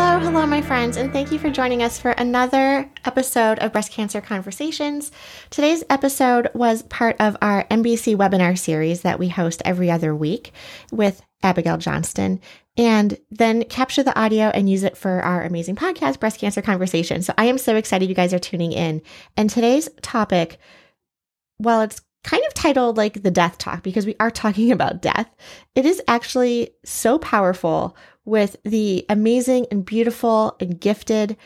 Hello, hello, my friends, and thank you for joining us for another episode of Breast Cancer Conversations. Today's episode was part of our MBC webinar series that we host every other week with Abigail Johnston, and then capture the audio and use it for our amazing podcast, Breast Cancer Conversation. So I am so excited you guys are tuning in. And today's topic, while it's kind of titled like the death talk because we are talking about death. It is actually so powerful with the amazing and beautiful and gifted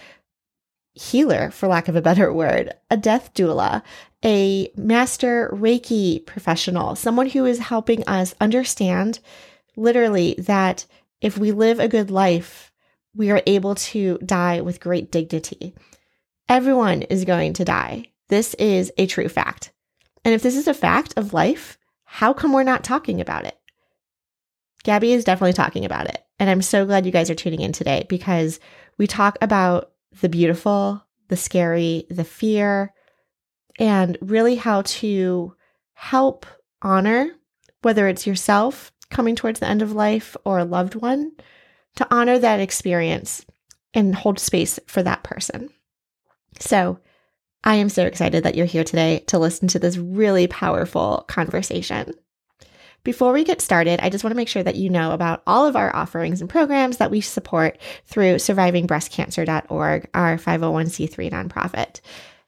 healer, for lack of a better word, a death doula, a master Reiki professional, someone who is helping us understand literally that if we live a good life, we are able to die with great dignity. Everyone is going to die. This is a true fact. And if this is a fact of life, how come we're not talking about it? Gabi is definitely talking about it. And I'm so glad you guys are tuning in today because we talk about the beautiful, the scary, the fear, and really how to help honor, whether it's yourself coming towards the end of life or a loved one, to honor that experience and hold space for that person. So, I am so excited that you're here today to listen to this really powerful conversation. Before we get started, I just want to make sure that you know about all of our offerings and programs that we support through survivingbreastcancer.org, our 501c3 nonprofit.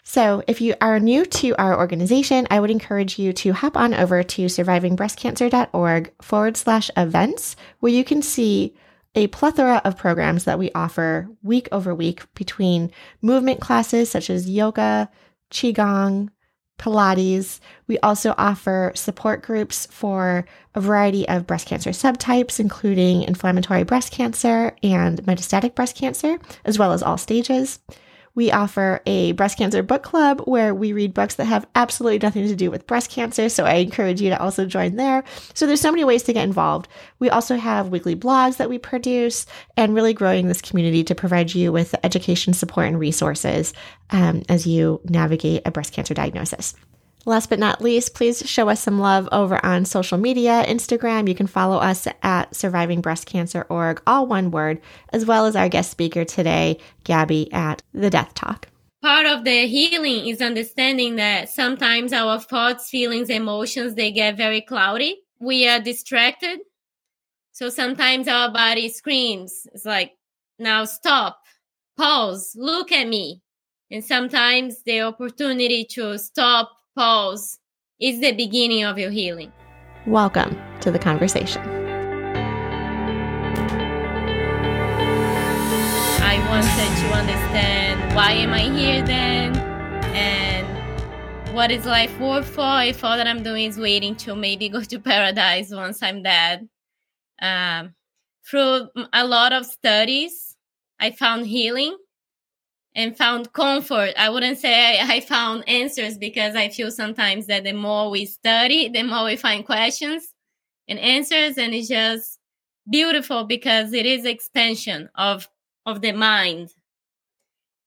So, if you are new to our organization, I would encourage you to hop on over to survivingbreastcancer.org forward slash events, where you can see a plethora of programs that we offer week over week between movement classes such as yoga, Qigong, Pilates. We also offer support groups for a variety of breast cancer subtypes, including inflammatory breast cancer and metastatic breast cancer, as well as all stages. We offer a breast cancer book club where we read books that have absolutely nothing to do with breast cancer. So I encourage you to also join there. So there's so many ways to get involved. We also have weekly blogs that we produce and really growing this community to provide you with education support and resources um, as you navigate a breast cancer diagnosis. Last but not least, please show us some love over on social media, Instagram. You can follow us at survivingbreastcancer.org, all one word, as well as our guest speaker today, Gabi at The Death Talk. Part of the healing is understanding that sometimes our thoughts, feelings, emotions, they get very cloudy. We are distracted. So sometimes our body screams. It's like, now stop, pause, look at me. And sometimes the opportunity to stop pause is the beginning of your healing. Welcome to the conversation. I wanted to understand why am I here then and what is life worth for if all that I'm doing is waiting to maybe go to paradise once I'm dead. Um, through a lot of studies, I found healing and found comfort. I wouldn't say I, found answers because I feel sometimes that the more we study, the more we find questions and answers, and it's just beautiful because it is expansion of of the mind.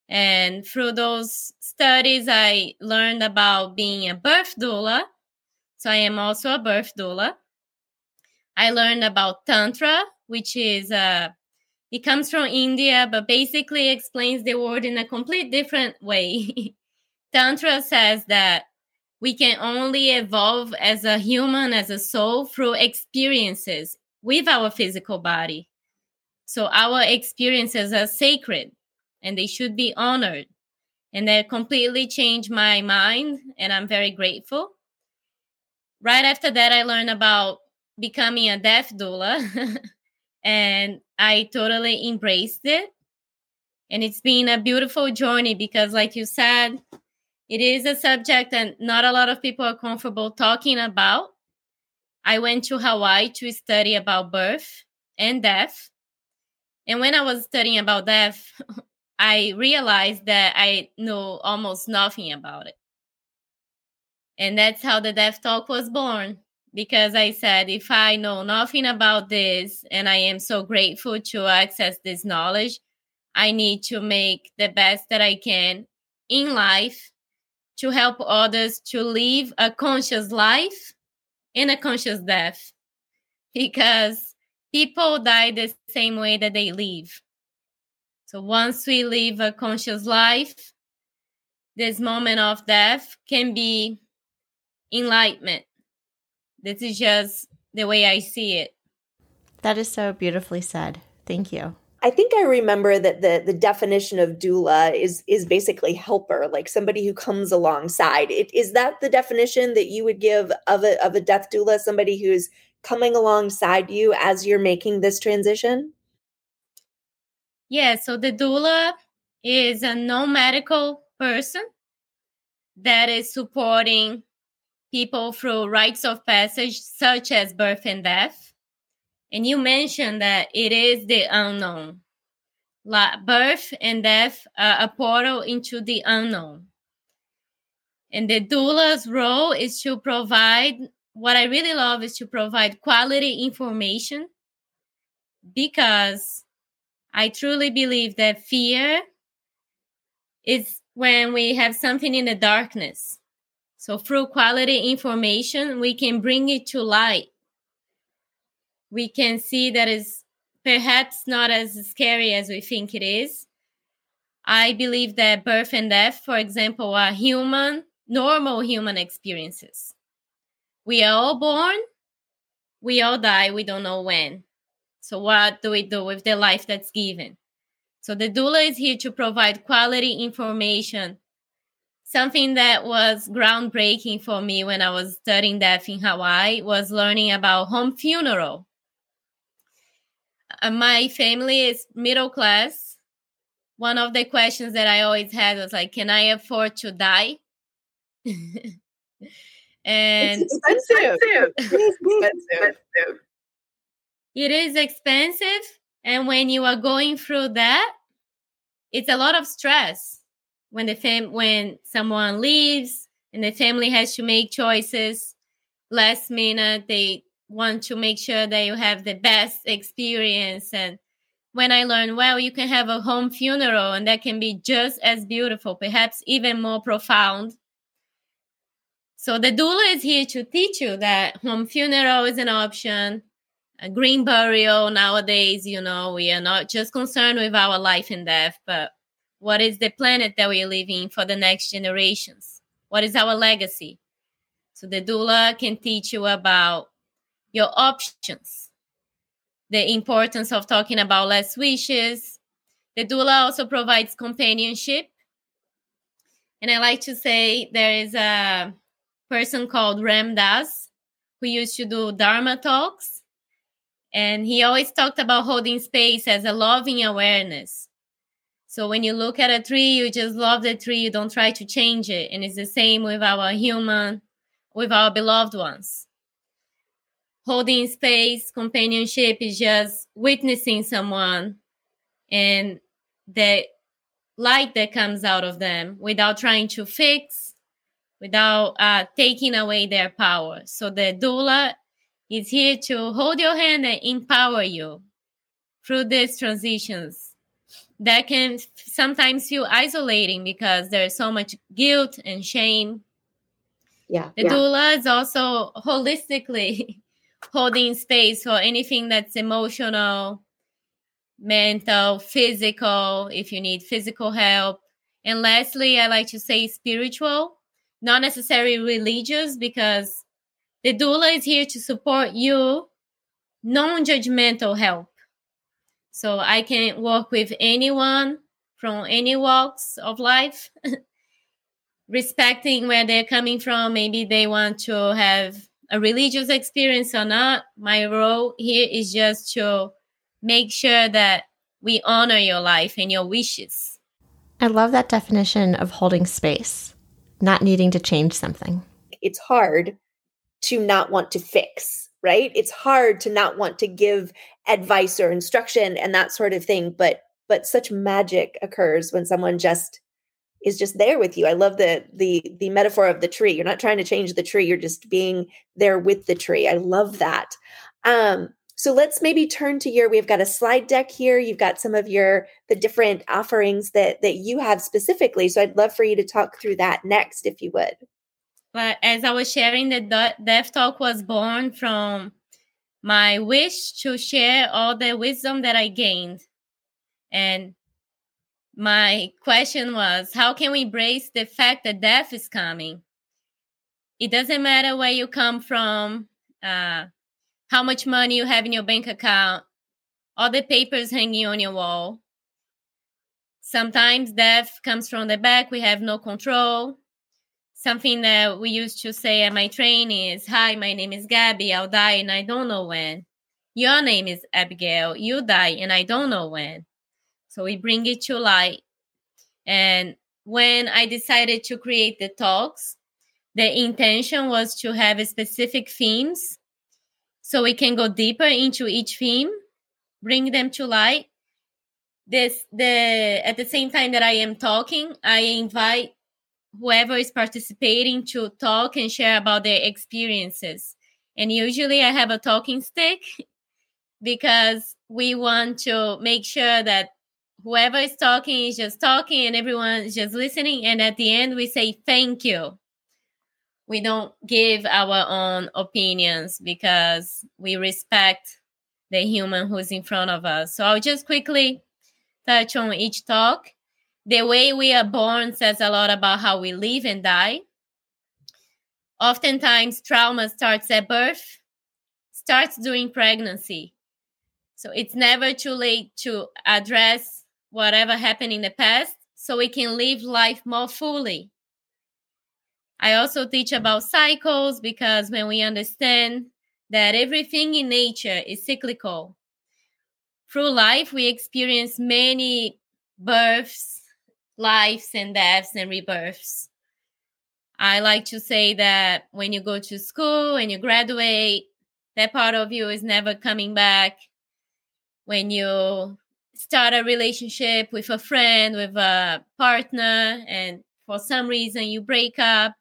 And through those studies, I learned about being a birth doula. So I am also a birth doula. I learned about Tantra, which is a it comes from India, but basically explains the word in a complete different way. Tantra says that we can only evolve as a human, as a soul, through experiences with our physical body. So our experiences are sacred and they should be honored. And that completely changed my mind, and I'm very grateful. Right after that, I learned about becoming a deaf doula. and I totally embraced it. And it's been a beautiful journey because, like you said, it is a subject that not a lot of people are comfortable talking about. I went to Hawaii to study about birth and death. And when I was studying about death, I realized that I know almost nothing about it. And that's how the Death Talk was born. Because I said, if I know nothing about this and I am so grateful to access this knowledge, I need to make the best that I can in life to help others to live a conscious life and a conscious death because people die the same way that they live. So once we live a conscious life, this moment of death can be enlightenment. This is just the way I see it. That is so beautifully said. Thank you. I think I remember that the the definition of doula is is basically helper, like somebody who comes alongside. It, is that the definition that you would give of a of a death doula? Somebody who's coming alongside you as you're making this transition. Yeah. So the doula is a non medical person that is supporting people through rites of passage, such as birth and death and you mentioned that it is the unknown. Like birth and death are a portal into the unknown. And the doula's role is to provide what I really love is to provide quality information because I truly believe that fear is when we have something in the darkness. So through quality information, we can bring it to light we can see that is perhaps not as scary as we think it is. I believe that birth and death, for example, are human, normal human experiences. We are all born, we all die, we don't know when. So, what do we do with the life that's given? So, the doula is here to provide quality information. Something that was groundbreaking for me when I was studying death in Hawaii was learning about home funeral uh, my family is middle class. One of the questions that I always had was like, "Can I afford to die?" and it's expensive. it's expensive. It is expensive, and when you are going through that, it's a lot of stress. When the fam- when someone leaves and the family has to make choices last minute, they want to make sure that you have the best experience. And when i learned well you can have a home funeral and that can be just as beautiful perhaps even more profound. So the doula is here to teach you that home funeral is an option a green burial nowadays you know we are not just concerned with our life and death but what is the planet that we are living for the next generations what is our legacy so the doula can teach you about your options, the importance of talking about less wishes. The doula also provides companionship. And I like to say there is a person called Ram Dass who used to do Dharma talks. And he always talked about holding space as a loving awareness. So when you look at a tree, you just love the tree, you don't try to change it. And it's the same with our human, with our beloved ones holding space, companionship is just witnessing someone and the light that comes out of them without trying to fix, without uh, taking away their power. So the doula is here to hold your hand and empower you through these transitions that can sometimes feel isolating because there's so much guilt and shame. Yeah. The yeah. doula is also holistically holding space for anything that's emotional, mental, physical, if you need physical help. And lastly, I like to say spiritual, not necessarily religious, because the doula is here to support you, non judgmental help. So I can work with anyone from any walks of life, respecting where they're coming from. Maybe they want to have a religious experience or not, my role here is just to make sure that we honor your life and your wishes. I love that definition of holding space, not needing to change something. It's hard to not want to fix, right? It's hard to not want to give advice or instruction and that sort of thing, but but such magic occurs when someone just is just there with you. I love the the the metaphor of the tree. You're not trying to change the tree, you're just being there with the tree. I love that. Um so let's maybe turn to your we've got a slide deck here. You've got some of your the different offerings that that you have specifically. So I'd love for you to talk through that next if you would. But as I was sharing the Death Talk was born from my wish to share all the wisdom that I gained. And my question was how can we embrace the fact that death is coming? It doesn't matter where you come from, uh, how much money you have in your bank account, all the papers hanging on your wall. Sometimes death comes from the back, we have no control. Something that we used to say at my training is Hi, my name is Gabi, I'll die and I don't know when. Your name is Abigail, you die and I don't know when. So we bring it to light. And when I decided to create the talks, the intention was to have specific themes so we can go deeper into each theme, bring them to light. This the at the same time that I am talking, I invite whoever is participating to talk and share about their experiences. And usually I have a talking stick because we want to make sure that whoever is talking is just talking and everyone is just listening. And at the end, we say thank you. We don't give our own opinions because we respect the human who's in front of us. So I'll just quickly touch on each talk. The way we are born says a lot about how we live and die. Oftentimes, trauma starts at birth, starts during pregnancy. So it's never too late to address whatever happened in the past so we can live life more fully. I also teach about cycles because when we understand that everything in nature is cyclical, through life we experience many births, lives, and deaths and rebirths. I like to say that when you go to school and you graduate, that part of you is never coming back. When you start a relationship with a friend, with a partner, and for some reason you break up,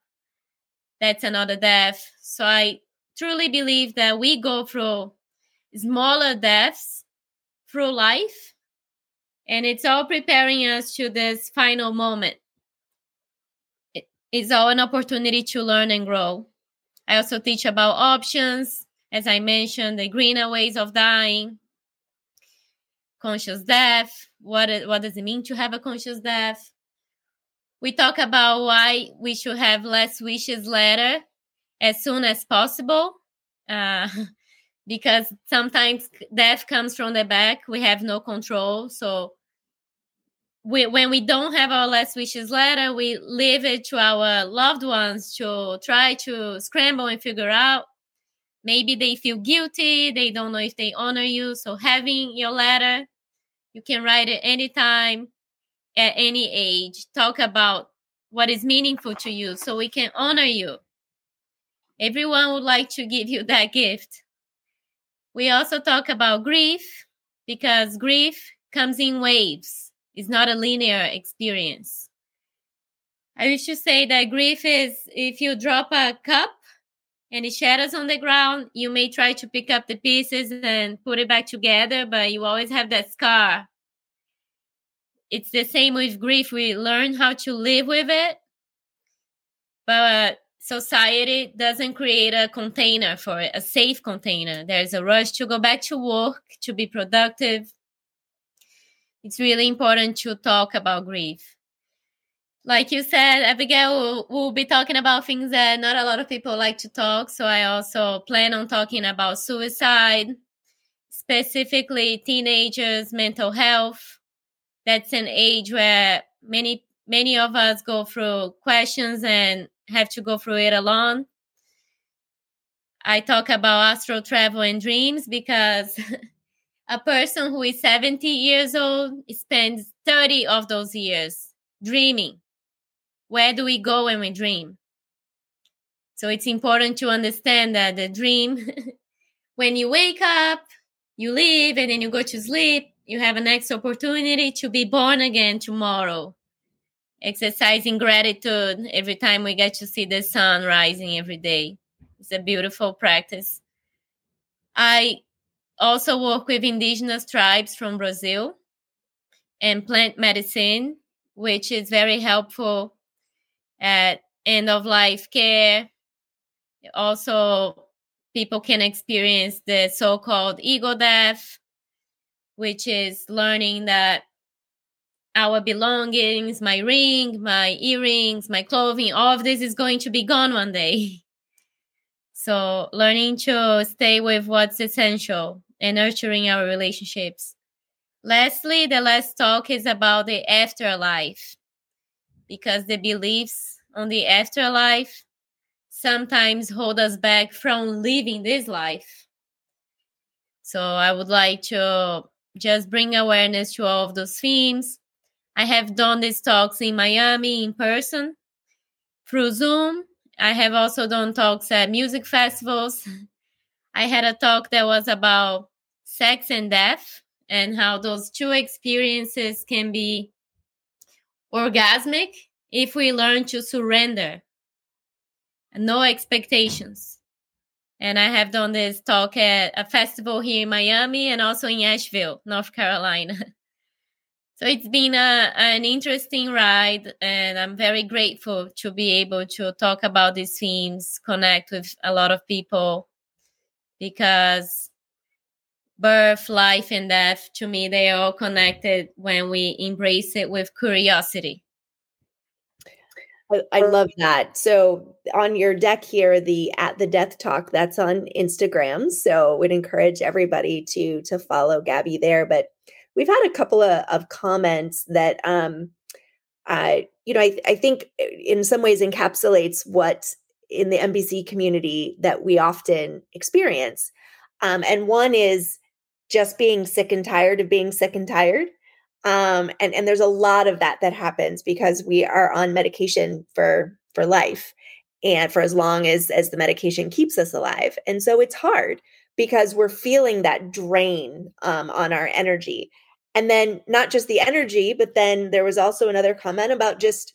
that's another death. So I truly believe that we go through smaller deaths through life, and it's all preparing us to this final moment. It's all an opportunity to learn and grow. I also teach about options, as I mentioned, the greener ways of dying, conscious death. What what does it mean to have a conscious death? We talk about why we should have less wishes later, as soon as possible, uh, because sometimes death comes from the back. We have no control, so. We, when we don't have our last wishes letter, we leave it to our loved ones to try to scramble and figure out maybe they feel guilty they don't know if they honor you so having your letter you can write it anytime, at any age. Talk about what is meaningful to you so we can honor you. Everyone would like to give you that gift. We also talk about grief because grief comes in waves, it's not a linear experience. I used to say that grief is if you drop a cup and it shatters on the ground, you may try to pick up the pieces and put it back together, but you always have that scar. It's the same with grief. We learn how to live with it, but society doesn't create a container for it, a safe container. There's a rush to go back to work, to be productive. It's really important to talk about grief like you said, Abigail will, will be talking about things that not a lot of people like to talk. So I also plan on talking about suicide, specifically teenagers' mental health. That's an age where many many of us go through questions and have to go through it alone. I talk about astral travel and dreams because a person who is 70 years old spends 30 of those years dreaming where do we go when we dream? So it's important to understand that the dream, when you wake up, you live, and then you go to sleep, you have a next opportunity to be born again tomorrow. exercising gratitude every time we get to see the sun rising every day. It's a beautiful practice. I also work with indigenous tribes from Brazil and plant medicine, which is very helpful at end of life care. Also, people can experience the so called ego death, which is learning that our belongings, my ring, my earrings, my clothing, all of this is going to be gone one day. So, learning to stay with what's essential and nurturing our relationships. Lastly, the last talk is about the afterlife because the beliefs on the afterlife sometimes hold us back from living this life. So, I would like to just bring awareness to all of those themes I have done these talks in Miami in person through Zoom. I have also done talks at music festivals. I had a talk that was about sex and death and how those two experiences can be orgasmic if we learn to surrender. No expectations. And I have done this talk at a festival here in Miami and also in Asheville, North Carolina. So it's been a, an interesting ride, and I'm very grateful to be able to talk about these themes, connect with a lot of people, because birth, life, and death, to me, they are all connected when we embrace it with curiosity. I, love that. So on your deck here, the at the death talk, that's on Instagram. So would encourage everybody to to follow Gabi there. But we've had a couple of, of comments that um uh, you know I, I think uh, in some ways encapsulates what in the MBC community that we often experience um, and one is just being sick and tired of being sick and tired um, and and there's a lot of that that happens because we are on medication for for life and for as long as as the medication keeps us alive and so it's hard because we're feeling that drain um, on our energy and then not just the energy but then there was also another comment about just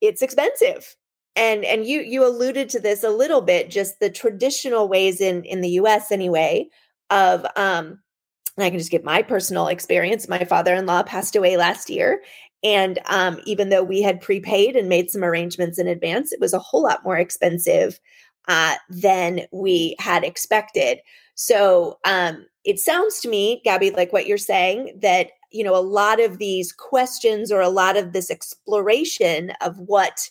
it's expensive and and you you alluded to this a little bit just the traditional ways in in the US anyway of um and I can just give my personal experience. My father-in-law passed away last year and um even though we had prepaid and made some arrangements in advance it was a whole lot more expensive uh than we had expected. So um it sounds to me, Gabi, like what you're saying, that you know a lot of these questions or a lot of this exploration of what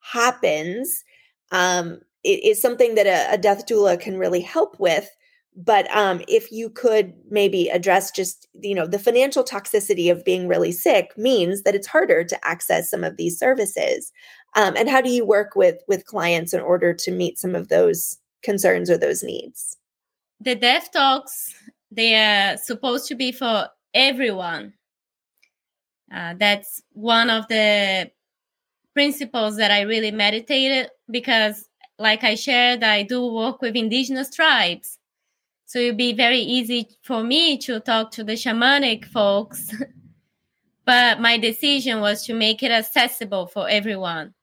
happens um, is something that a, a, death doula can really help with. But um, if you could maybe address just you know the financial toxicity of being really sick means that it's harder to access some of these services. Um, and how do you work with with clients in order to meet some of those concerns or those needs? the death talks they are supposed to be for everyone uh, that's one of the principles that i really meditated because like i shared i do work with indigenous tribes. So it'd be very easy for me to talk to the shamanic folks but my decision was to make it accessible for everyone.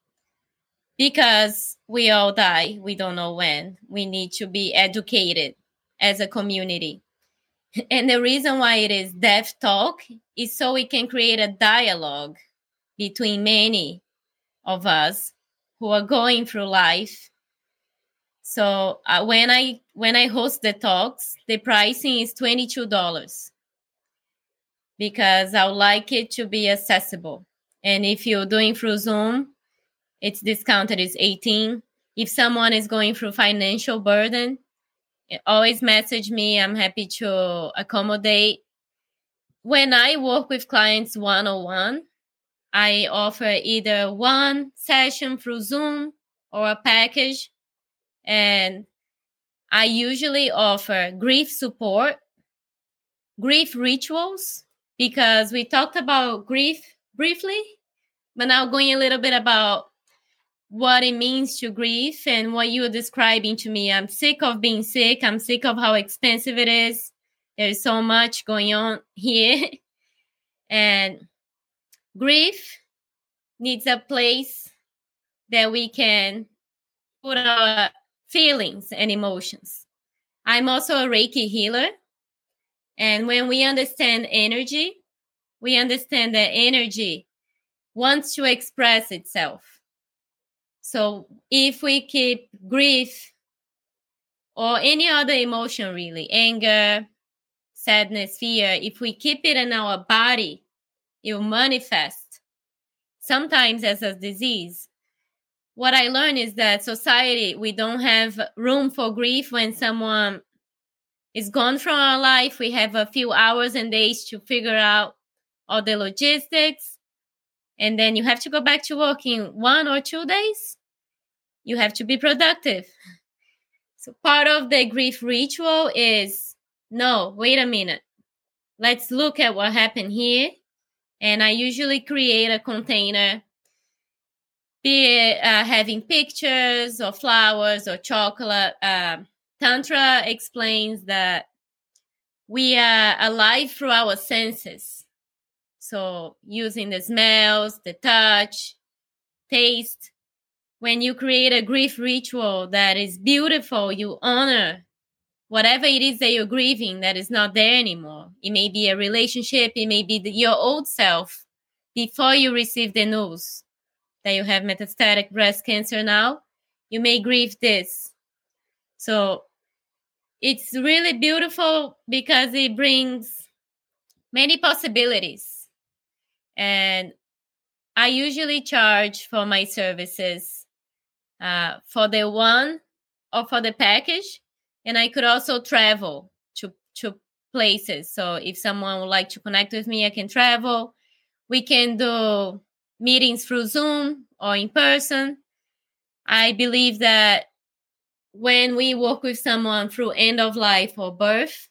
Because we all die we don't know when. We need to be educated as a community. And the reason why it is Death Talk is so we can create a dialogue between many of us who are going through life. So uh, when I when I host the talks, the pricing is twenty two dollars because I would like it to be accessible. And if you're doing through Zoom, it's discounted is 18. If someone is going through financial burden, always message me. I'm happy to accommodate. When I work with clients one on one, I offer either one session through Zoom or a package. And I usually offer grief support, grief rituals, because we talked about grief briefly, but now going a little bit about what it means to grieve and what you were describing to me. I'm sick of being sick. I'm sick of how expensive it is. There's so much going on here. and grief needs a place that we can put our feelings and emotions. I'm also a Reiki healer. And when we understand energy, we understand that energy wants to express itself. So if we keep grief or any other emotion, really, anger, sadness, fear, if we keep it in our body, it manifest sometimes as a disease. What I learned is that society, we don't have room for grief when someone is gone from our life. We have a few hours and days to figure out all the logistics. And then you have to go back to work in one or two days. You have to be productive. So part of the grief ritual is no, wait a minute. Let's look at what happened here. And I usually create a container, be uh, having pictures or flowers or chocolate. Uh, Tantra explains that we are alive through our senses. So, using the smells, the touch, taste. When you create a grief ritual that is beautiful, you honor whatever it is that you're grieving that is not there anymore. It may be a relationship, it may be the, your old self before you receive the news that you have metastatic breast cancer now. You may grieve this. So it's really beautiful because it brings many possibilities. And I usually charge for my services uh, for the one or for the package and I could also travel to to places. So if someone would like to connect with me, I can travel. We can do meetings through Zoom or in person. I believe that when we work with someone through end of life or birth,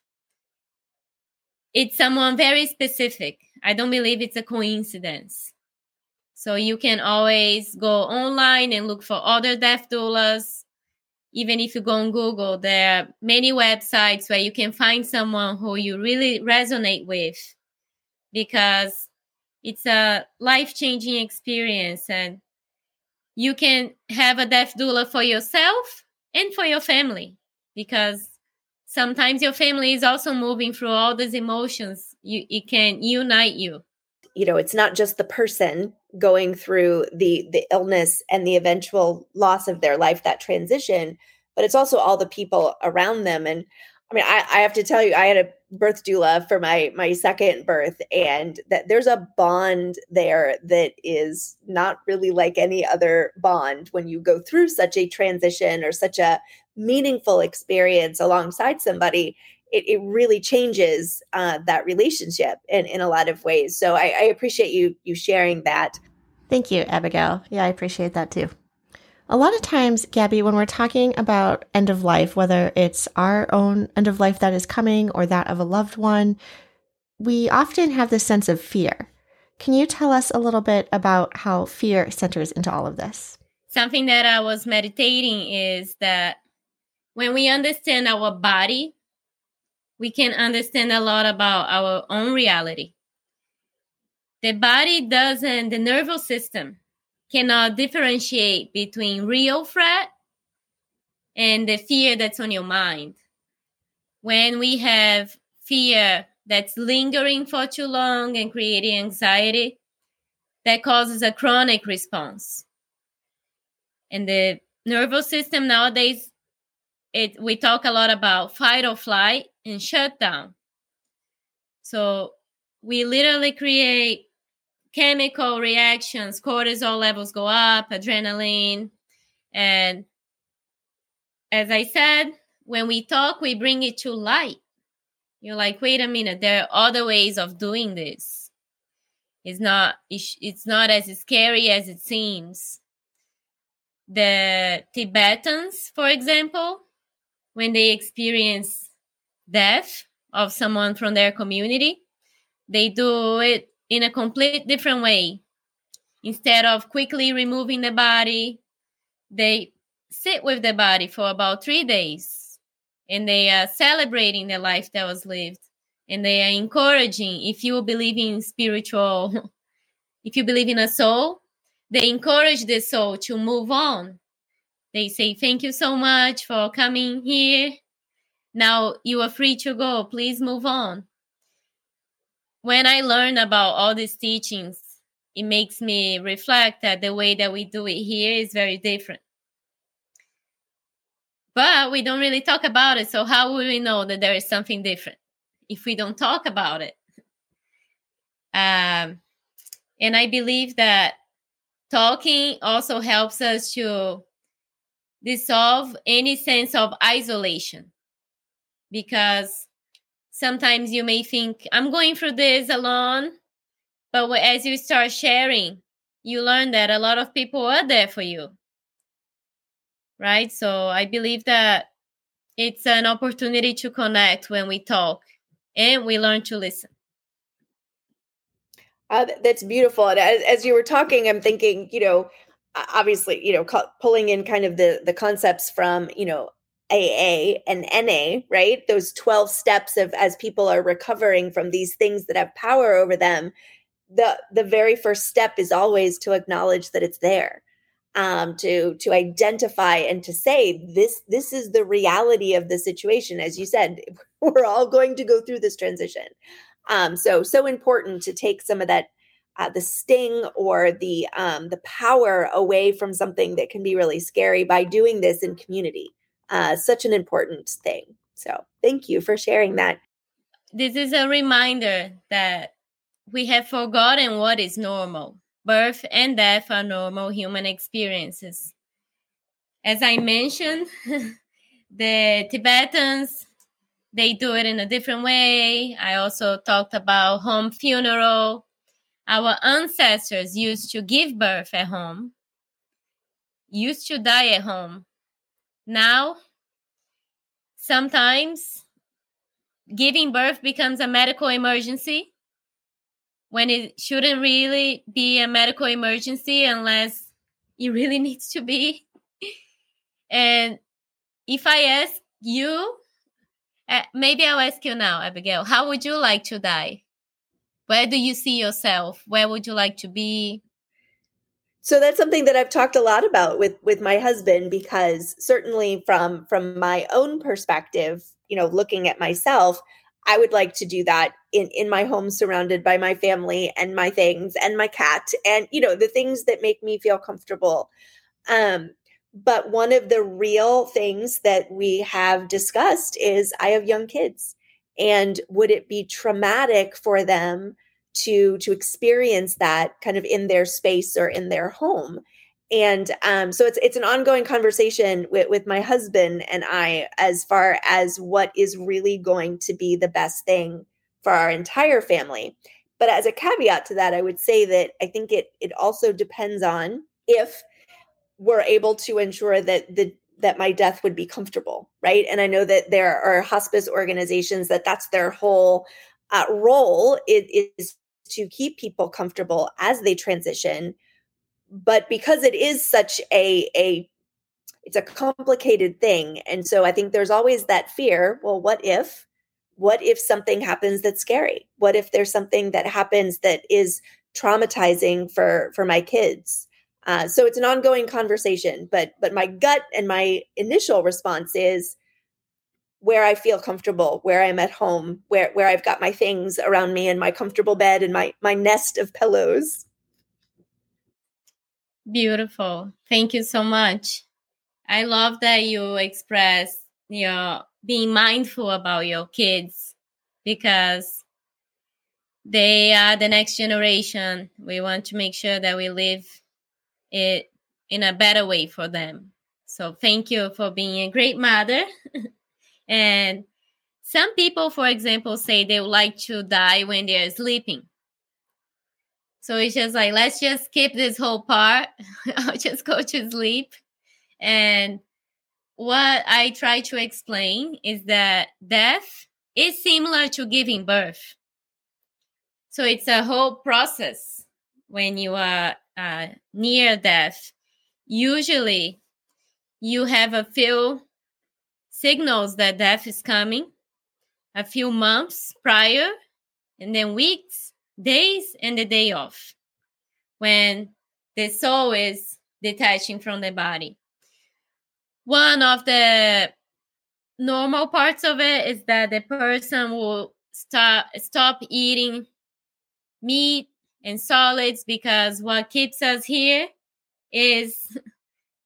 it's someone very specific. I don't believe it's a coincidence. So you can always go online and look for other death doulas even if you go on Google, there are many websites where you can find someone who you really resonate with because it's a life changing experience and you can have a deaf doula for yourself and for your family because sometimes your family is also moving through all these emotions. You it can unite you. You know it's not just the person going through the the illness and the eventual loss of their life that transition but it's also all the people around them. And i mean i, I have to tell you i had a birth doula for my my second birth and that there's a bond there that is not really like any other bond when you go through such a transition or such a meaningful experience alongside somebody it, it really changes uh, that relationship in, in a lot of ways so I, I appreciate you you sharing that Thank you, Abigail. Yeah, I appreciate that too. A lot of times, Gabi, when we're talking about end of life, whether it's our own end of life that is coming or that of a loved one, we often have this sense of fear. Can you tell us a little bit about how fear centers into all of this? Something that I was meditating is that when we understand our body, we can understand a lot about our own reality the body doesn't, the nervous system cannot differentiate between real threat and the fear that's on your mind. When we have fear that's lingering for too long and creating anxiety, that causes a chronic response. And the nervous system nowadays, it we talk a lot about fight or flight and shutdown. So we literally create chemical reactions, cortisol levels go up, adrenaline. And as I said, when we talk, we bring it to light. You're like, wait a minute, there are other ways of doing this. It's not it's not as scary as it seems. The Tibetans, for example, when they experience death of someone from their community, they do it in a complete different way. Instead of quickly removing the body, they sit with the body for about three days and they are celebrating the life that was lived and they are encouraging if you believe in spiritual if you believe in a soul they encourage the soul to move on. They say, Thank you so much for coming here. Now you are free to go. Please move on. When I learn about all these teachings, it makes me reflect that the way that we do it here is very different. But we don't really talk about it. So, how will we know that there is something different if we don't talk about it? Um, and I believe that talking also helps us to dissolve any sense of isolation because sometimes you may think i'm going through this alone but as you start sharing you learn that a lot of people are there for you right so i believe that it's an opportunity to connect when we talk and we learn to listen uh, that's beautiful. And as, as, you were talking, I'm thinking, you know, obviously, you know, pulling in kind of the the concepts from, you know, AA and NA, right? Those 12 steps of as people are recovering from these things that have power over them. The the very first step is always to acknowledge that it's there. Um, to to identify and to say this this is the reality of the situation as you said we're all going to go through this transition um, so so important to take some of that uh, the sting or the um, the power away from something that can be really scary by doing this in community. Uh, such an important thing. So thank you for sharing that. This is a reminder that we have forgotten what is normal. Birth and death are normal human experiences. As I mentioned, the Tibetans they do it in a different way. I also talked about home funeral. Our ancestors used to give birth at home, used to die at home. Now, sometimes giving birth becomes a medical emergency when it shouldn't really be a medical emergency unless it really needs to be. and if I ask you uh, maybe I'll ask you now, Abigail. How would you like to die? Where do you see yourself? Where would you like to be? So that's something that I've talked a lot about with with my husband because certainly from from my own perspective, you know, looking at myself, I would like to do that in in my home surrounded by my family and my things and my cat and you know, the things that make me feel comfortable. Um but one of the real things that we have discussed is I have young kids. And would it be traumatic for them to to experience that kind of in their space or in their home? And um, so it's it's an ongoing conversation with, with my husband and I as far as what is really going to be the best thing for our entire family. But as a caveat to that, I would say that I think it it also depends on if we're able to ensure that the that my death would be comfortable right and i know that there are hospice organizations that that's their whole uh, role it is to keep people comfortable as they transition but because it is such a a it's a complicated thing and so i think there's always that fear well what if what if something happens that's scary? What if there's something that happens that is traumatizing for for my kids? Uh, so it's an ongoing conversation, but but my gut and my initial response is where I feel comfortable, where I'm at home, where where I've got my things around me and my comfortable bed and my my nest of pillows. Beautiful. Thank you so much. I love that you express your being mindful about your kids because they are the next generation. We want to make sure that we live it in a better way for them. So thank you for being a great mother. and some people, for example, say they would like to die when they're sleeping. So it's just like, let's just skip this whole part. I'll just go to sleep. And what I try to explain is that death is similar to giving birth. So it's a whole process when you are uh, near death, usually you have a few signals that death is coming, a few months prior, and then weeks, days, and the day off. When the soul is detaching from the body. One of the normal parts of it is that the person will stop stop eating meat and solids because what keeps us here is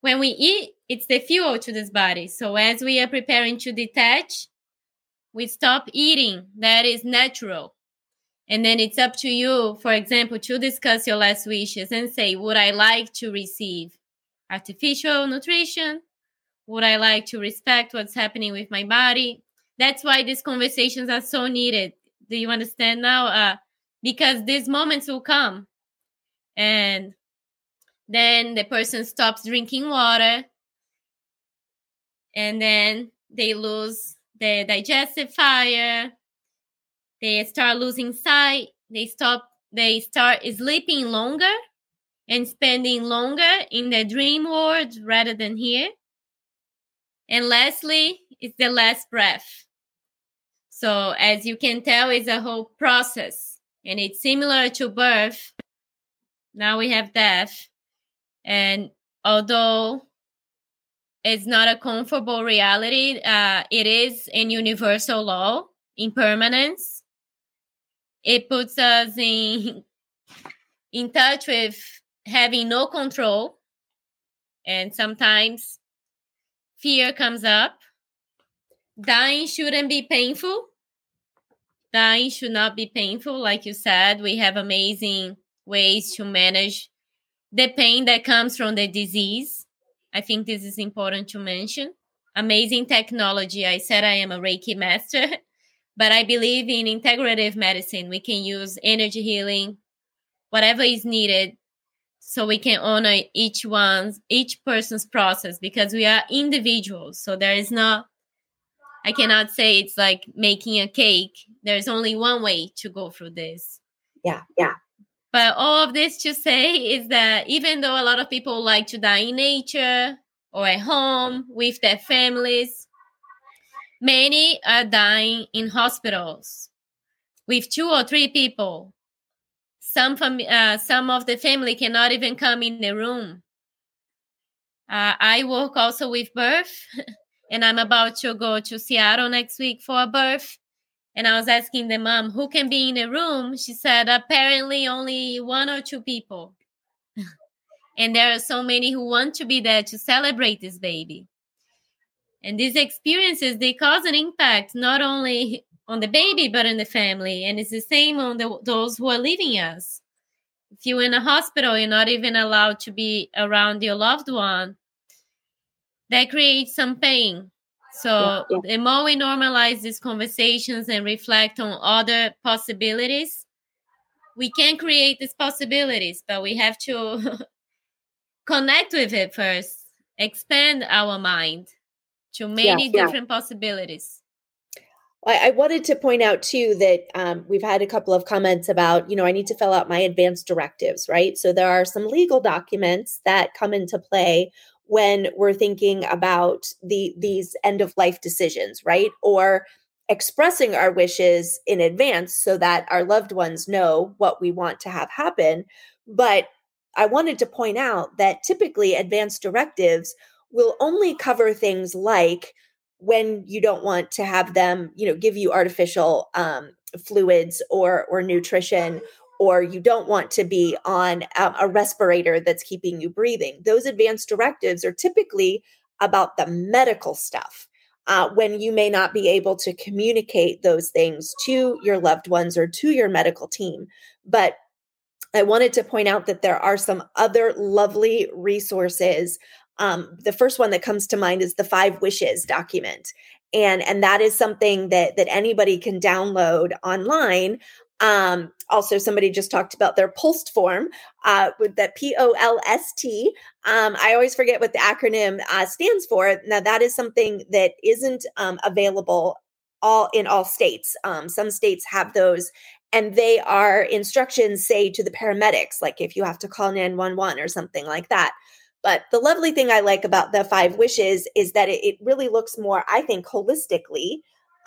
when we eat it's the fuel to this body. So as we are preparing to detach we stop eating. That is natural. And then it's up to you for example to discuss your last wishes and say would i like to receive artificial nutrition? Would i like to respect what's happening with my body? That's why these conversations are so needed. Do you understand now? Uh, because these moments will come. And then the person stops drinking water. And then they lose the digestive fire. They start losing sight. They stop they start sleeping longer and spending longer in the dream world rather than here. And lastly it's the last breath. So as you can tell it's a whole process and it's similar to birth. Now we have death. And although it's not a comfortable reality, uh, it is a universal law, impermanence. It puts us in in touch with having no control. And sometimes fear comes up. Dying shouldn't be painful dying should not be painful. Like you said, we have amazing ways to manage the pain that comes from the disease. I think this is important to mention. Amazing technology. I said I am a Reiki master, but I believe in integrative medicine. We can use energy healing, whatever is needed, so we can honor each one's each person's process because we are individuals. So there is not I cannot say it's like making a cake. There's only one way to go through this. Yeah, yeah. But all of this to say is that even though a lot of people like to die in nature or at home with their families, many are dying in hospitals with two or three people. Some fam- uh, some of the family cannot even come in the room. Uh, I work also with birth. and I'm about to go to Seattle next week for a birth. And I was asking the mom who can be in the room. She said apparently only one or two people. and there are so many who want to be there to celebrate this baby. And these experiences they cause an impact not only on the baby but in the family, and it's the same on the, those who are leaving us. If you're in a hospital, you're not even allowed to be around your loved one that creates some pain. So yeah, yeah. the more we normalize these conversations and reflect on other possibilities, we can create these possibilities, but we have to connect with it first, expand our mind to many yeah, different possibilities. I wanted to point out too that um, we've had a couple of comments about, you know, I need to fill out my advance directives, right? So there are some legal documents that come into play when we're thinking about the these end of life decisions right? Or expressing our wishes in advance so that our loved ones know what we want to have happen. But i wanted to point out that typically advance directives will only cover things like when you don't want to have them you know give you artificial um, fluids or or nutrition or you don't want to be on um, a respirator that's keeping you breathing. Those advanced directives are typically about the medical stuff. Uh, when you may not be able to communicate those things to your loved ones or to your medical team. But I wanted to point out that there are some other lovely resources. Um, the first one that comes to mind is the Five Wishes document. And, and that is something that, that anybody can download online um, also, somebody just talked about their POLST form uh, with that P O L S T. Um, I always forget what the acronym uh, stands for. Now, that is something that isn't um, available all in all states. Um, some states have those, and they are instructions, say, to the paramedics, like if you have to call 911 or something like that. But the lovely thing I like about the five wishes is that it, it really looks more, I think, holistically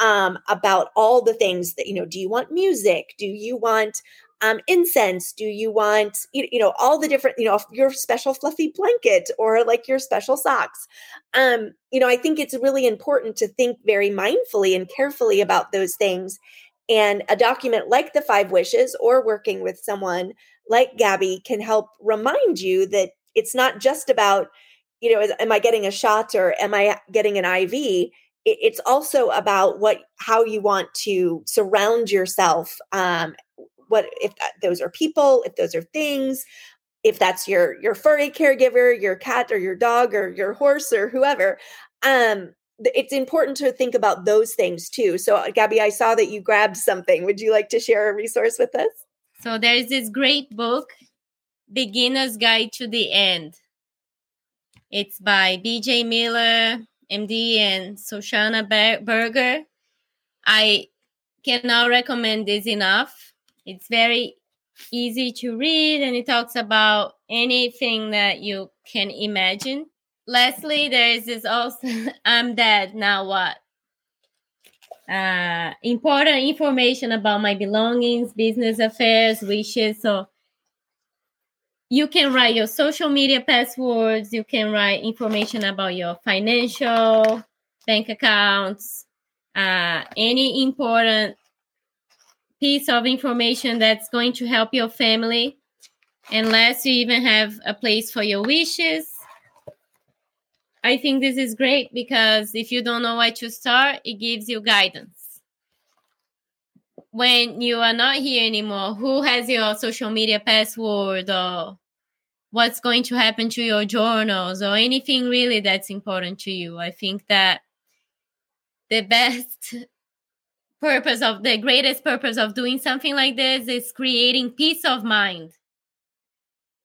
um, about all the things that you know do you want music do you want um, incense? Do you want, you, you know, all the different, you know, your special fluffy blanket or like your special socks? Um, you know, I think it's really important to think very mindfully and carefully about those things. And a document like the five wishes or working with someone like Gabi can help remind you that it's not just about, you know, am I getting a shot or am I getting an IV? It's also about what how you want to surround yourself um, what if that, those are people, if those are things, if that's your your furry caregiver, your cat or your dog or your horse or whoever. Um, it's important to think about those things too. So, uh, Gabi, I saw that you grabbed something. Would you like to share a resource with us? So, there's this great book, Beginner's Guide to the End. It's by BJ Miller, MD, and Shoshana Berger. I cannot recommend this enough. It's very easy to read and it talks about anything that you can imagine. Lastly, there is this also I'm dead, now what? Uh, important information about my belongings, business affairs, wishes. So you can write your social media passwords, you can write information about your financial bank accounts, uh, any important piece of information that's going to help your family unless you even have a place for your wishes. I think this is great because if you don't know where to start it gives you guidance. When you are not here anymore who has your social media password or what's going to happen to your journals or anything really that's important to you. I think that the best purpose of the greatest purpose of doing something like this is creating peace of mind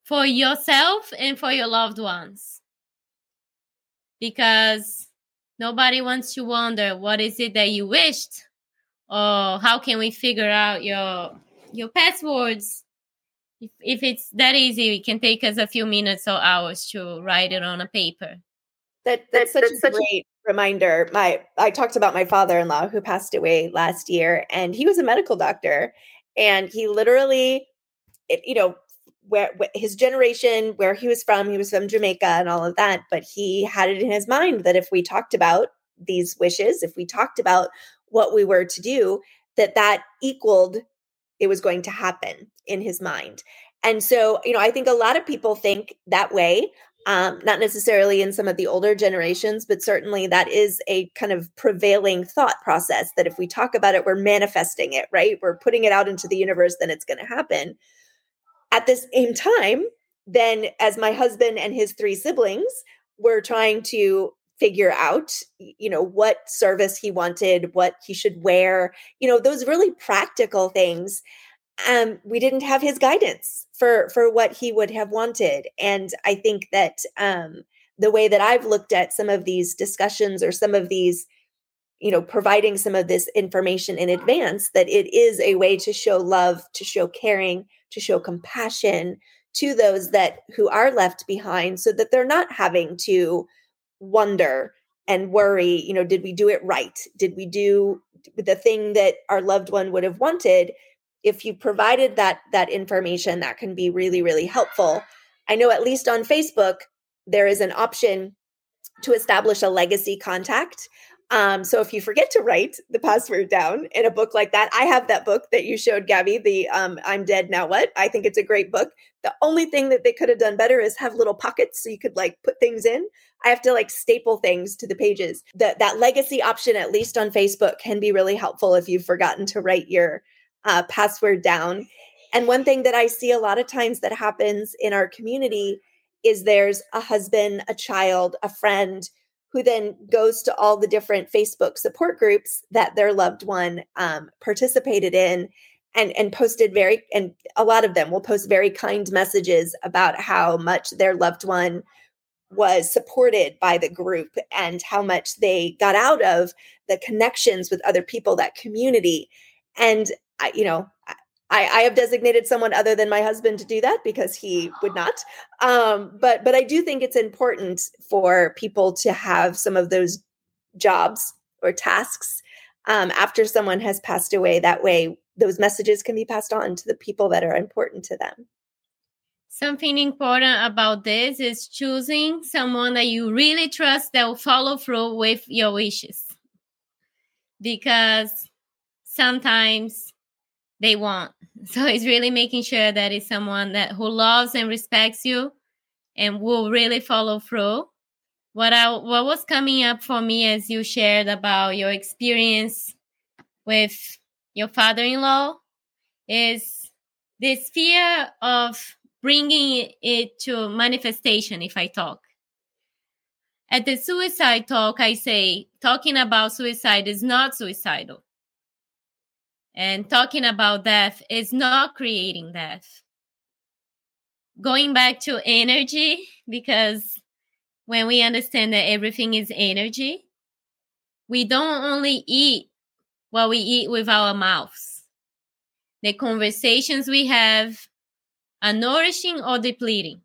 for yourself and for your loved ones. Because nobody wants to wonder what is it that you wished or how can we figure out your your passwords if, if it's that easy it can take us a few minutes or hours to write it on a paper. That that's, such that's a great reminder. My i talked about my father-in-law who passed away last year and he was a medical doctor and he literally it, you know where, where, his generation where he was from he was from jamaica and all of that but he had it in his mind that if we talked about these wishes if we talked about what we were to do that that equaled it was going to happen in his mind and so you know i think a lot of people think that way um, not necessarily in some of the older generations, but certainly that is a kind of prevailing thought process that if we talk about it, we're manifesting it, right? We're putting it out into the universe, then it's going to happen. At the same time, then as my husband and his three siblings were trying to figure out you know what service he wanted what he should wear you know those really practical things um, we didn't have his guidance for for what he would have wanted. And i think that um, the way that i've looked at some of these discussions or some of these you know providing some of this information in advance that it is a way to show love to show caring to show compassion to those that who are left behind so that they're not having to wonder and worry you know did we do it right? Did we do the thing that our loved one would have wanted? If you provided that that information that can be really really helpful. I know at least on facebook there is an option to establish a legacy contact um, so if you forget to write the password down in a book like that, I have that book that you showed Gabi, the um, I'm Dead Now What. I think it's a great book. The only thing that they could have done better is have little pockets so you could like put things in. I have to like staple things to the pages. That that legacy option, at least on Facebook, can be really helpful if you've forgotten to write your uh, password down. And one thing that I see a lot of times that happens in our community is there's a husband, a child, a friend who then goes to all the different Facebook support groups that their loved one um, participated in and and posted very and a lot of them will post very kind messages about how much their loved one was supported by the group and how much they got out of the connections with other people that community. And you know, I, I have designated someone other than my husband to do that because he would not. Um, but but I do think it's important for people to have some of those jobs or tasks um, after someone has passed away. That way, those messages can be passed on to the people that are important to them. Something important about this is choosing someone that you really trust that will follow through with your wishes. Because sometimes they won't. So it's really making sure that it's someone that who loves and respects you and will really follow through. What I what was coming up for me as you shared about your experience with your father-in-law is this fear of bringing it to manifestation if I talk. At the suicide talk, I say talking about suicide is not suicidal. And talking about death is not creating death. Going back to energy, because when we understand that everything is energy, we don't only eat what we eat with our mouths. The conversations we have are nourishing or depleting.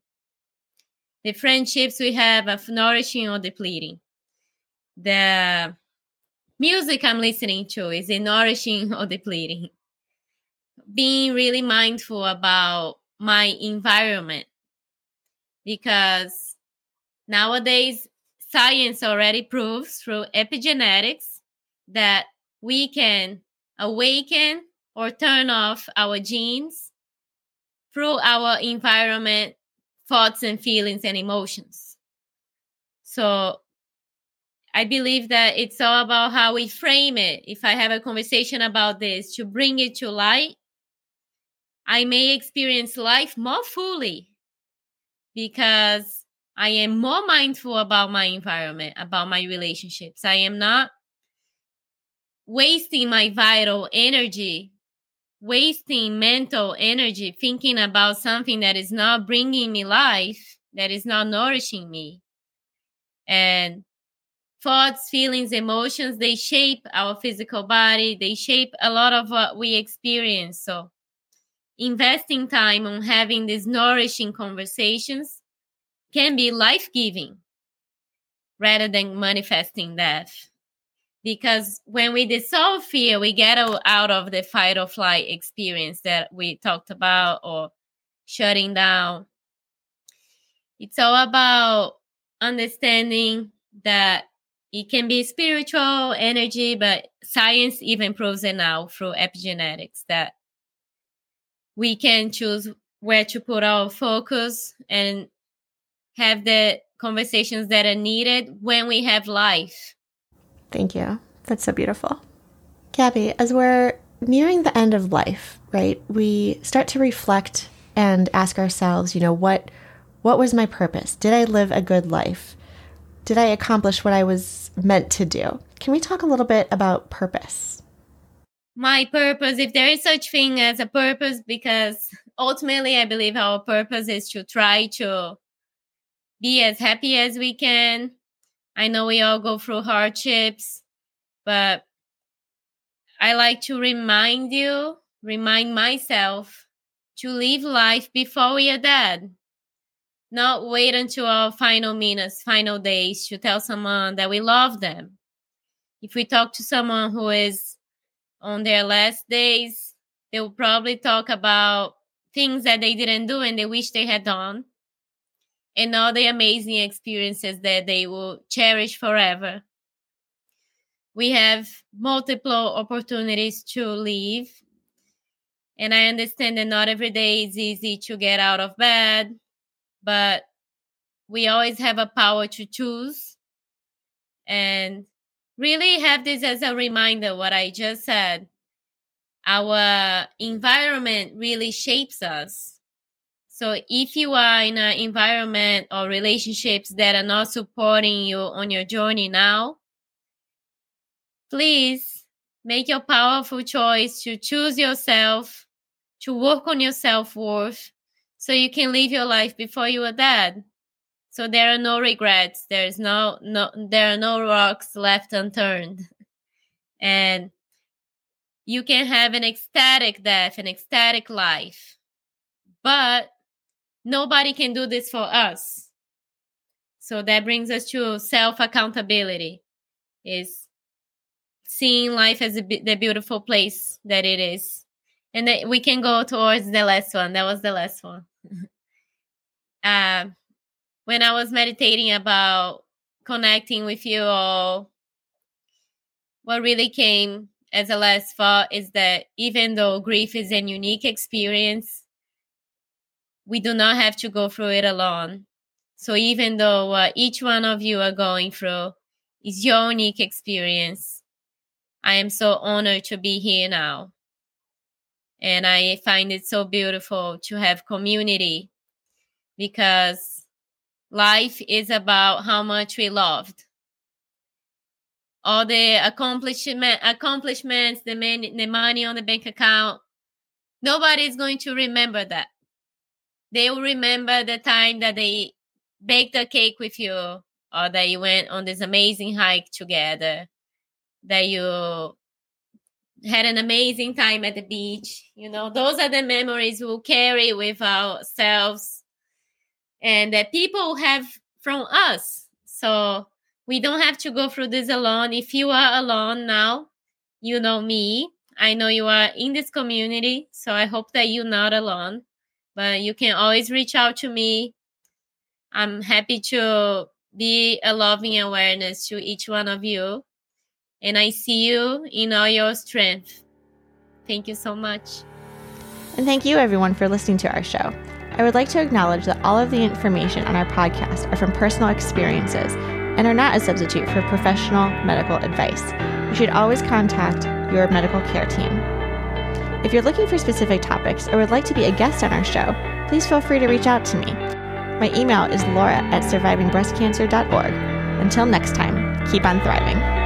The friendships we have are nourishing or depleting. The music I'm listening to is it nourishing or depleting? Being really mindful about my environment because nowadays science already proves through epigenetics that we can awaken or turn off our genes through our environment, thoughts and feelings and emotions. So I believe that it's all about how we frame it. If I have a conversation about this to bring it to light, I may experience life more fully because I am more mindful about my environment, about my relationships. I am not wasting my vital energy wasting mental energy thinking about something that is not bringing me life, that is not nourishing me. And thoughts, feelings, emotions, they shape our physical body, they shape a lot of what we experience. So, investing time on having these nourishing conversations can be life giving rather than manifesting death because when we dissolve fear, we get out of the fight or flight experience that we talked about or shutting down. It's all about understanding that it can be spiritual energy, but science even proves it now through epigenetics that we can choose where to put our focus and have the conversations that are needed when we have life Thank you. That's so beautiful. Gabi, as we're nearing the end of life, right? We start to reflect and ask ourselves, you know, what what was my purpose? Did I live a good life? Did I accomplish what I was meant to do? Can we talk a little bit about purpose? My purpose, if there is such thing as a purpose, because ultimately I believe our purpose is to try to be as happy as we can, I know we all go through hardships, but I like to remind you, remind myself to live life before we are dead. Not wait until our final minutes, final days to tell someone that we love them. If we talk to someone who is on their last days, they will probably talk about things that they didn't do and they wish they had done and all the amazing experiences that they will cherish forever. We have multiple opportunities to live. And I understand that not every day is easy to get out of bed, but we always have a power to choose and really have this as a reminder what I just said. Our environment really shapes us so if you are in an environment or relationships that are not supporting you on your journey now, please make your powerful choice to choose yourself, to work on your self worth, so you can live your life before you are dead. So there are no regrets. There's no no there are no rocks left unturned. And you can have an ecstatic death, an ecstatic life. But nobody can do this for us. So that brings us to self accountability. Is seeing life as a, the beautiful place that it is. And that we can go towards the last one. That was the last one. uh, when I was meditating about connecting with you all, what really came as a last thought is that even though grief is a unique experience, we do not have to go through it alone. So even though what each one of you are going through is your unique experience, I am so honored to be here now. And I find it so beautiful to have community because life is about how much we loved. All the accomplishment accomplishments, the money, the money on the bank account, nobody's going to remember that. They will remember the time that they baked a cake with you or that you went on this amazing hike together that you had an amazing time at the beach. You know, those are the memories we'll carry with ourselves and that people have from us. So we don't have to go through this alone. If you are alone now, you know me. I know you are in this community. So I hope that you're not alone. But you can always reach out to me. I'm happy to be a loving awareness to each one of you and I see you in all your strength. Thank you so much. And thank you, everyone, for listening to our show. I would like to acknowledge that all of the information on our podcast are from personal experiences and are not a substitute for professional medical advice. You should always contact your medical care team. If you're looking for specific topics or would like to be a guest on our show, please feel free to reach out to me. My email is laura at survivingbreastcancer.org. Until next time, keep on thriving.